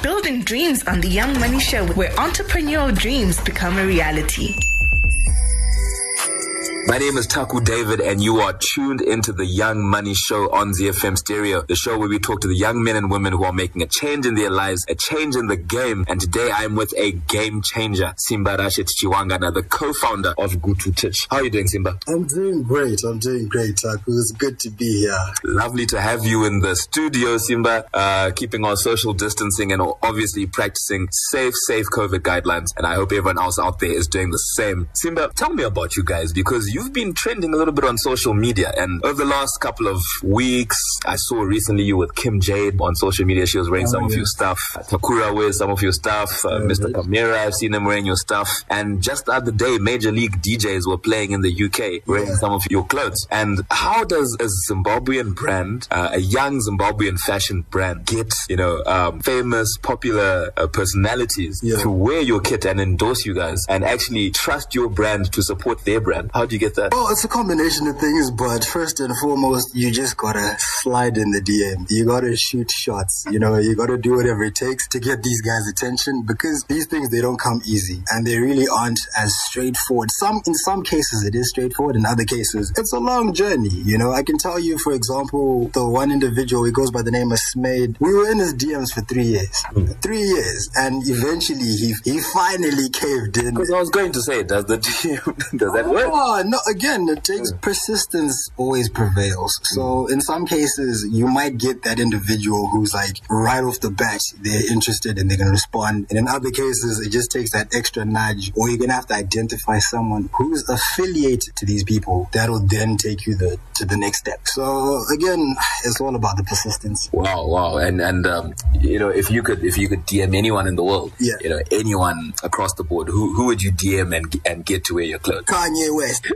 Building dreams on the Young Money Show, where entrepreneurial dreams become a reality. My name is Taku David, and you are tuned into the Young Money Show on ZFM Stereo, the show where we talk to the young men and women who are making a change in their lives, a change in the game. And today I'm with a game changer, Simba Rashid Chiwangana, the co-founder of Gutu Titch. How are you doing, Simba? I'm doing great. I'm doing great, Taku. It's good to be here. Lovely to have you in the studio, Simba, uh, keeping our social distancing and obviously practicing safe, safe COVID guidelines. And I hope everyone else out there is doing the same. Simba, tell me about you guys because you've been trending a little bit on social media. And over the last couple of weeks, I saw recently you with Kim Jayde on social media. She was wearing Oh, some of your stuff. Takura wears some of your stuff. Uh, Mr. Kamira, I've seen him wearing your stuff. And just the other day, Major League DJz were playing in the UK wearing Yeah. some of your clothes. And how does a Zimbabwean brand, uh, a young Zimbabwean fashion brand, get, you know, um, famous, popular uh, personalities to wear your kit and endorse you guys and actually trust your brand to support their brand? How do you get that? Well, it's a combination of things, but first and foremost, you just gotta slide in the DM. You gotta shoot shots. You know, you gotta do whatever it takes to get these guys' attention because these things they don't come easy and they really aren't as straightforward. Some in some cases it is straightforward, in other cases it's a long journey. You know, I can tell you, for example, the one individual he goes by the name of Smade. We were in his DMs for three years, hmm. three years, and eventually he he finally caved in. Because I was going to say, does the DM, does that work? Oh, no, again, it takes persistence always prevails. So in some cases, you might get that individual who's like right off the bat, they're interested and they're going to respond. And in other cases, it just takes that extra nudge or you're going to have to identify someone who's affiliated to these people that'll then take you the, to the next step. So again, it's all about the persistence. Wow, wow, and and um, you know, if you could if you could DM anyone in the world, Yeah. you know, anyone across the board, who who would you DM and and get to wear your clothes? Kanye West.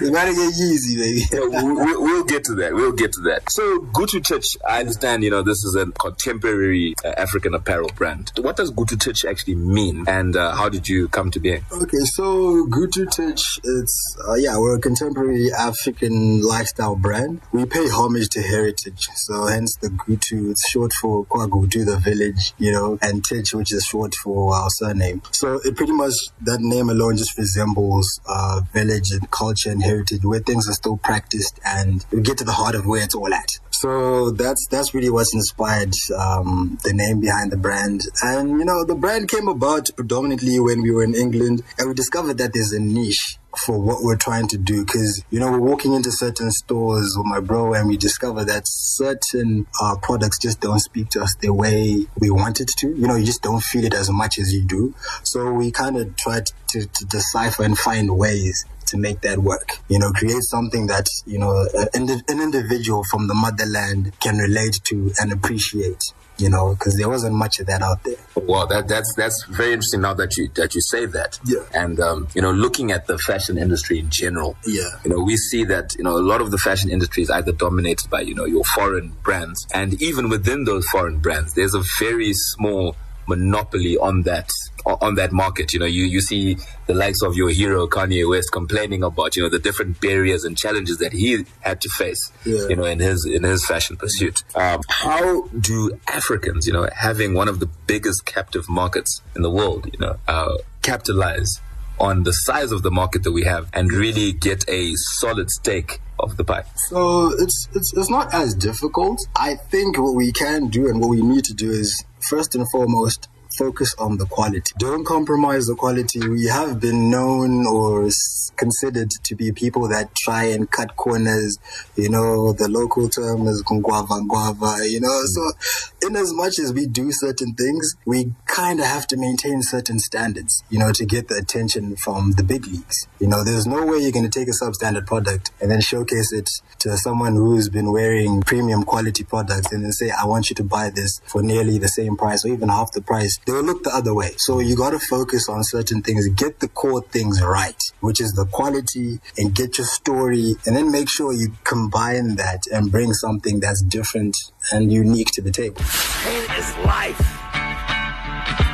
You gotta get Yeezy, baby. Yeah, we- we- we'll get to that. We'll get to that. So, Gutu Titch, I understand, you know, this is a contemporary uh, African apparel brand. What does Gutu Titch actually mean, and uh, how did you come to being? Okay, so Gutu Titch, it's, uh, yeah, we're a contemporary African lifestyle brand. We pay homage to heritage. So hence the Gutu, it's short for Kwagutu, the village, you know, and Titch, which is short for our surname. So it pretty much, that name alone just resembles uh, village and culture and heritage where things are still practiced and we get to the heart of where it's all at. So that's that's really what's inspired um, the name behind the brand. And you know, the brand came about predominantly when we were in England, and we discovered that there's a niche for what we're trying to do. Because you know, we're walking into certain stores with my bro, and we discover that certain uh, products just don't speak to us the way we want it to. You know, you just don't feel it as much as you do. So we kind of tried to, to decipher and find ways to make that work. You know, create something that, you know, an, an individual from the motherland can relate to and appreciate, you know, because there wasn't much of that out there. Well, that that's that's very interesting. Now that you that you say that, Yeah. and um, you know, looking at the fashion industry in general, Yeah. you know, we see that you know a lot of the fashion industry is either dominated by you know your foreign brands, and even within those foreign brands, there's a very small monopoly on that on that market. You know, you you see the likes of your hero Kanye West complaining about you know the different barriers and challenges that he had to face. Yeah. You know, in his in his fashion pursuit. Um, how do Africans, you know, having one of the biggest captive markets in the world, you know, uh, capitalize on the size of the market that we have and really get a solid stake of the pie? So it's, it's it's not as difficult. I think what we can do and what we need to do is first and foremost focus on the quality. Don't compromise the quality. We have been known or considered to be people that try and cut corners. You know, the local term is guava guava. You know, mm. so in as much as we do certain things, we kind of have to maintain certain standards. You know, to get the attention from the big leagues. You know, there's no way you're going to take a substandard product and then showcase it to someone who's been wearing premium quality products and then say, I want you to buy this for nearly the same price or even half the price. They will look the other way. So you got to focus on certain things, get the core things right, which is the quality and get your story and then make sure you combine that and bring something that's different and unique to the table. Pain is life.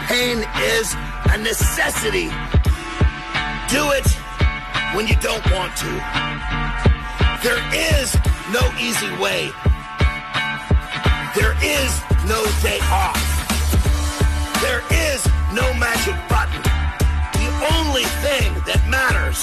Pain is a necessity. Do it when you don't want to. There is no easy way. There is no day off. There is no magic button. The only thing that matters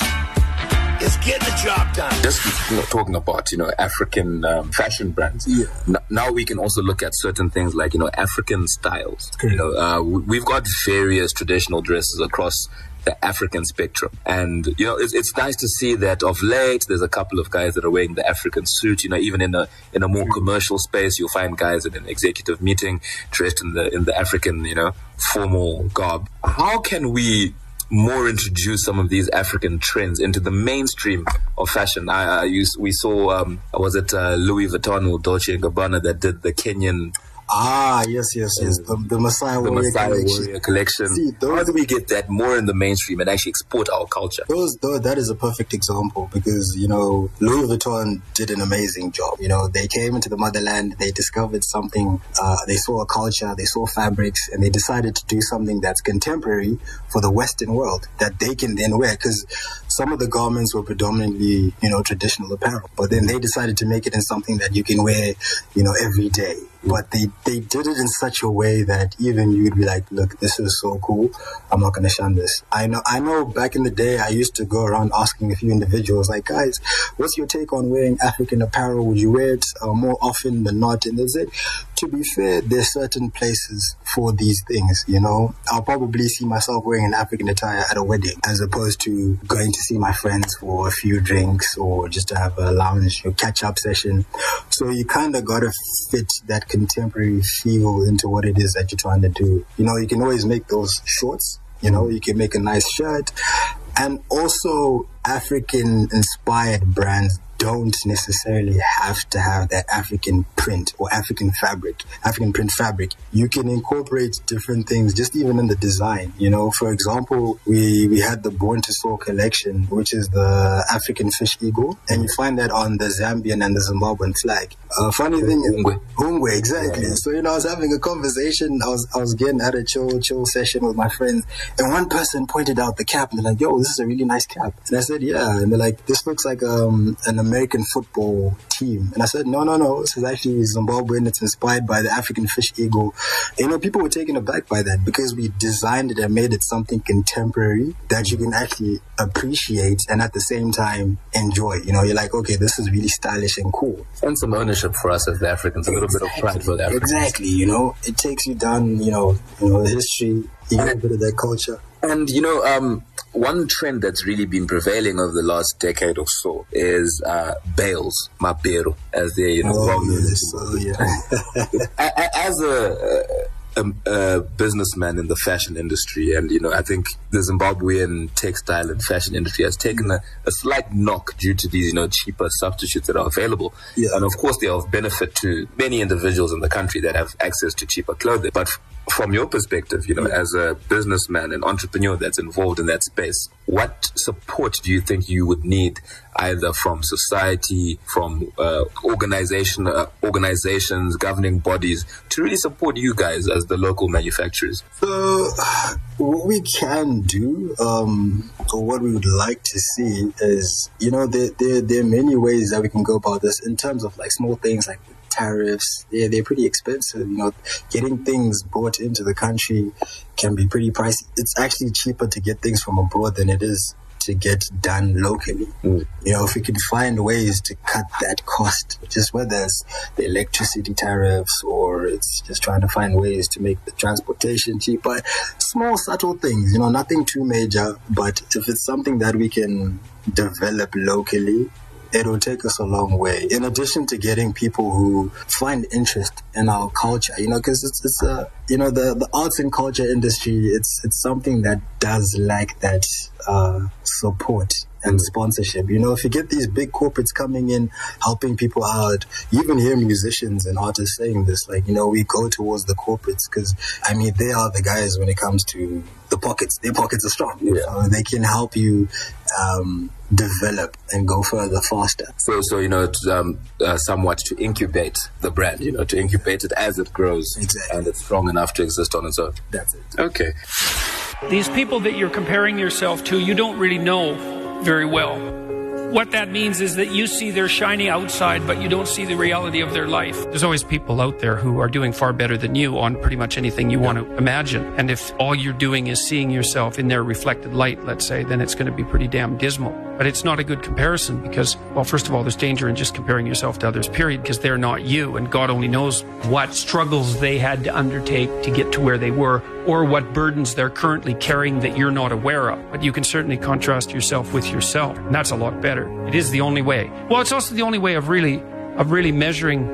is getting the job done. Just you know, talking about you know African um, fashion brands. Yeah. N- now we can also look at certain things like you know African styles. You know, uh, we've got various traditional dresses across the African spectrum, and you know it's, it's nice to see that of late there's a couple of guys that are wearing the African suit. You know, even in a in a more commercial space, you'll find guys at an executive meeting dressed in the in the African you know formal garb. How can we more introduce some of these African trends into the mainstream of fashion. I, I used, we saw, um, was it uh, Louis Vuitton or Dolce and Gabbana that did the Kenyan, Ah, yes, yes, yes. The, the Maasai the Warrior Maasai collection. Warrior collection. See, those- How do we get that more in the mainstream and actually export our culture? Those, though, that is a perfect example because, you know, Louis Vuitton did an amazing job. You know, they came into the motherland, they discovered something, uh, they saw a culture, they saw fabrics, and they decided to do something that's contemporary for the Western world that they can then wear because some of the garments were predominantly, you know, traditional apparel, but then they decided to make it in something that you can wear, you know, every day. But they, they did it in such a way that even you'd be like, look, this is so cool. I'm not going to shun this. I know, I know back in the day, I used to go around asking a few individuals, like, guys, what's your take on wearing African apparel? Would you wear it uh, more often than not? And they said, to be fair, there's certain places for these things, you know. I'll probably see myself wearing an African attire at a wedding as opposed to going to see my friends for a few drinks or just to have a lounge or catch up session. So you kind of got to fit that contemporary feel into what it is that you're trying to do. You know, you can always make those shorts, you know, you can make a nice shirt. And also, African inspired brands don't necessarily have to have that African print or African fabric, African print fabric. You can incorporate different things just even in the design. You know, for example, we, we had the Born to Soar collection, which is the African fish eagle, and you find that on the Zambian and the Zimbabwean flag. Uh, funny thing is, Hungwe. Hungwe, exactly. So, you know, I was having a conversation, I was, I was getting at a chill, chill session with my friends, and one person pointed out the cap, and they're like, yo, this is a really nice cap. And I said, yeah. And they're like, this looks like um, an American football team. And I said, no, no, no, this is actually Zimbabwean. It's inspired by the African fish eagle. And, you know, people were taken aback by that because we designed it and made it something contemporary that you can actually appreciate and at the same time enjoy. You know, you're like, okay, this is really stylish and cool. And some ownership for us as the Africans, a little bit of pride for the Africans. Exactly, you know, it takes you down, you know, you know, the history, you get a bit of that culture. And you know, um, one trend that's really been prevailing over the last decade or so is uh, bales, mapero, as they you know Oh, yes, oh, yeah. As a, a, a businessman in the fashion industry, and you know, I think the Zimbabwean textile and fashion industry has taken a, a slight knock due to these, you know, cheaper substitutes that are available. Yeah. And of course, they are of benefit to many individuals in the country that have access to cheaper clothing. But from your perspective, you know, as a businessman and entrepreneur that's involved in that space, what support do you think you would need either from society, from uh, organization, uh, organizations, governing bodies to really support you guys as the local manufacturers? So, what we can do, um, or what we would like to see is, you know, there, there, there are many ways that we can go about this in terms of like small things like tariffs. They're, they're pretty expensive. You know, getting things brought into the country can be pretty pricey. It's actually cheaper to get things from abroad than it is to get done locally. Mm. You know, if we can find ways to cut that cost, just whether it's the electricity tariffs or it's just trying to find ways to make the transportation cheaper, small subtle things, you know, nothing too major, but if it's something that we can develop locally, it'll take us a long way. In addition to getting people who find interest in our culture, you know, because it's it's a you know the the arts and culture industry. It's it's something that does lack that uh, support and sponsorship. You know, if you get these big corporates coming in, helping people out, you even hear musicians and artists saying this, like, you know, we go towards the corporates because, I mean, they are the guys when it comes to the pockets. Their pockets are strong. Yeah. So they can help you um, develop and go further faster. So, so you know, to, um, uh, somewhat to incubate the brand, you know, to incubate it as it grows Exactly. and it's strong enough to exist on its own. That's it. Okay. These people that you're comparing yourself to, you don't really know very well. what that means is that you see their shiny outside, but you don't see the reality of their life. There's always people out there who are doing far better than you on pretty much anything you want to imagine. And if all you're doing is seeing yourself in their reflected light, let's say, then it's going to be pretty damn dismal. But it's not a good comparison because, well, first of all, there's danger in just comparing yourself to others, period, because they're not you. And God only knows what struggles they had to undertake to get to where they were or what burdens they're currently carrying that you're not aware of. But you can certainly contrast yourself with yourself. And that's a lot better. It is the only way. Well, it's also the only way of really, of really measuring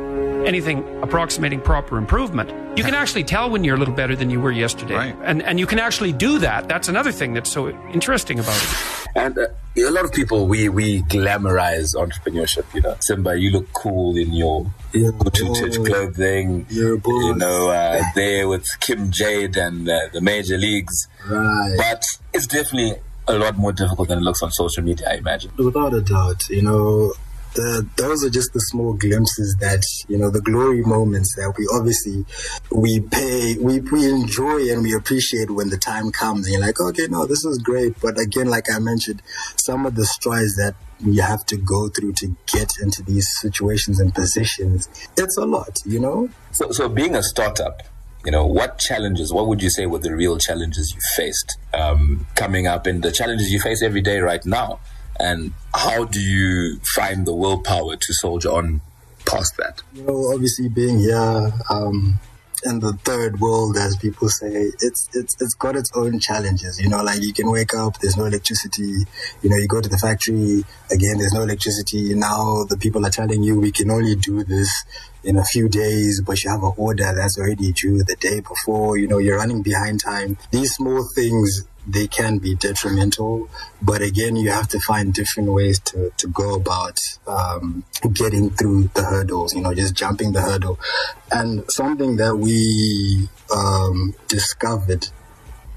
anything approximating proper improvement. You can actually tell when you're a little better than you were yesterday. Right. And, and you can actually do that. That's another thing that's so interesting about it. And uh, a lot of people, we, we glamorize entrepreneurship, you know. Simba, you look cool in your Yeah, Gutu Titch boy. clothing. Yeah, boy. You know, uh, there with Kim Jayde and uh, the major leagues. Right. But it's definitely a lot more difficult than it looks on social media, I imagine. Without a doubt, you know, the, those are just the small glimpses that, you know, the glory moments that we obviously, we pay, we, we enjoy and we appreciate when the time comes and you're like, okay, no, this is great. But again, like I mentioned, some of the strides that we have to go through to get into these situations and positions, it's a lot, you know? So, so being a startup, you know, what challenges, what would you say were the real challenges you faced um, coming up and the challenges you face every day right now? And how do you find the willpower to soldier on past that? you know, obviously being here um, in the third world, as people say, it's it's it's got its own challenges. You know, like you can wake up, there's no electricity. You know, you go to the factory again, there's no electricity. Now the people are telling you we can only do this in a few days, but you have an order that's already due the day before. You know, you're running behind time. These small things they can be detrimental, but again, you have to find different ways to, to go about um, getting through the hurdles, you know, just jumping the hurdle. And something that we um, discovered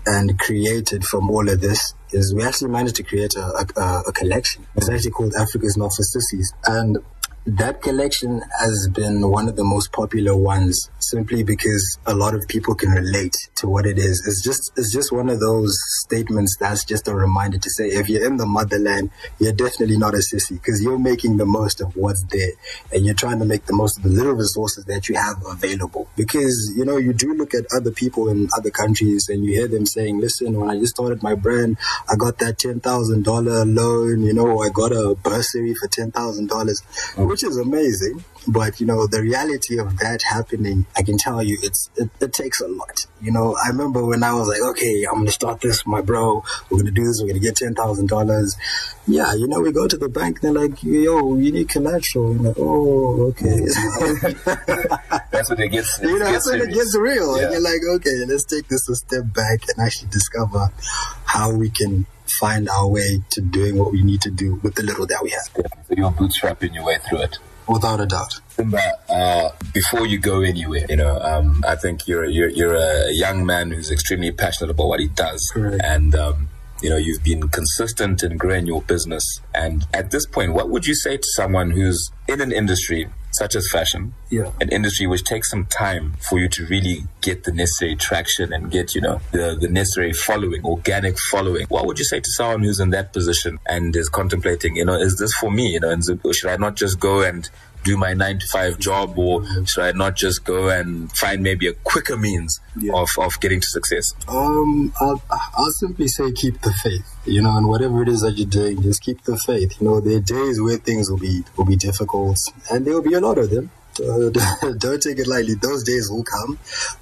and created from all of this is we actually managed to create a, a, a collection. It's actually called Africa's Not for Sissies. And that collection has been one of the most popular ones simply because a lot of people can relate to what it is. It's just it's just one of those statements that's just a reminder to say if you're in the motherland, you're definitely not a sissy because you're making the most of what's there and you're trying to make the most of the little resources that you have available. Because, you know, you do look at other people in other countries and you hear them saying, listen, when I just started my brand, I got that $10,000 loan, you know, I got a bursary for $10,000, which is amazing. But, you know, the reality of that happening, I can tell you, it's, it, it takes a lot. You know, I remember when I was like, okay, I'm going to start this, my bro. We're going to do this. We're going to get $10,000. Yeah, you know, we go to the bank. They're like, yo, you need collateral. You're like, oh, okay. That's when it gets. you know, it that's when it gets real. Yeah. And you're like, okay, let's take this a step back and actually discover how we can find our way to doing what we need to do with the little that we have. So you're bootstrapping your way through it. Without a doubt. Simba, uh, before you go anywhere, you know, um, I think you're, you're you're a young man who's extremely passionate about what he does, Correct. and um, you know, you've been consistent in growing your business. And at this point, what would you say to someone who's in an industry such as fashion, Yeah. an industry which takes some time for you to really get the necessary traction and get, you know, the, the necessary following, organic following. What would you say to someone who's in that position and is contemplating, you know, is this for me? You know, and should I not just go and do my nine to five job or should I not just go and find maybe a quicker means Yeah. of, of getting to success? Um, I'll, I'll simply say keep the faith, you know, and whatever it is that you're doing, just keep the faith. You know, there are days where things will be will be difficult, and there will be a lot of them. Don't take it lightly; those days will come.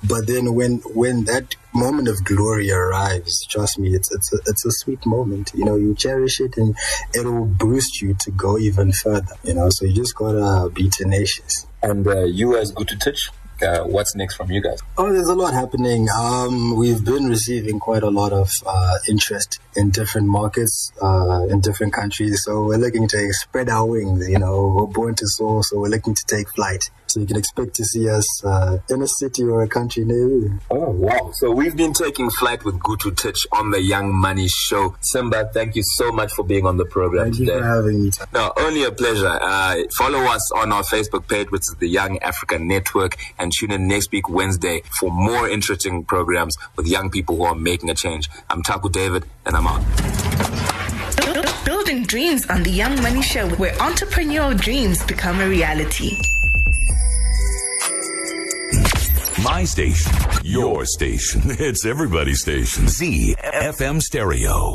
But then, when when that moment of glory arrives, trust me, it's it's a, it's a sweet moment. You know, you cherish it, and it'll boost you to go even further. You know, so you just gotta be tenacious. And uh, you as Gutu Titch, uh, what's next from you guys? Oh, there's a lot happening. Um, we've been receiving quite a lot of uh, interest in different markets, uh, in different countries. So we're looking to spread our wings. You know, we're born to soar, so we're looking to take flight. So you can expect to see us uh, in a city or a country near you. Oh, wow. So we've been taking flight with Gutu Titch on the Young Money Show. Simba, thank you so much for being on the program Thank you for having me. No, only a pleasure. Uh, follow us on our Facebook page, which is the Young Africa Network, and tune in next week, Wednesday, for more interesting programs with young people who are making a change. I'm Taku David, and I'm out. Build, build building dreams on the Young Money Show, where entrepreneurial dreams become a reality. My station, your station. It's everybody's station. ZFM Stereo.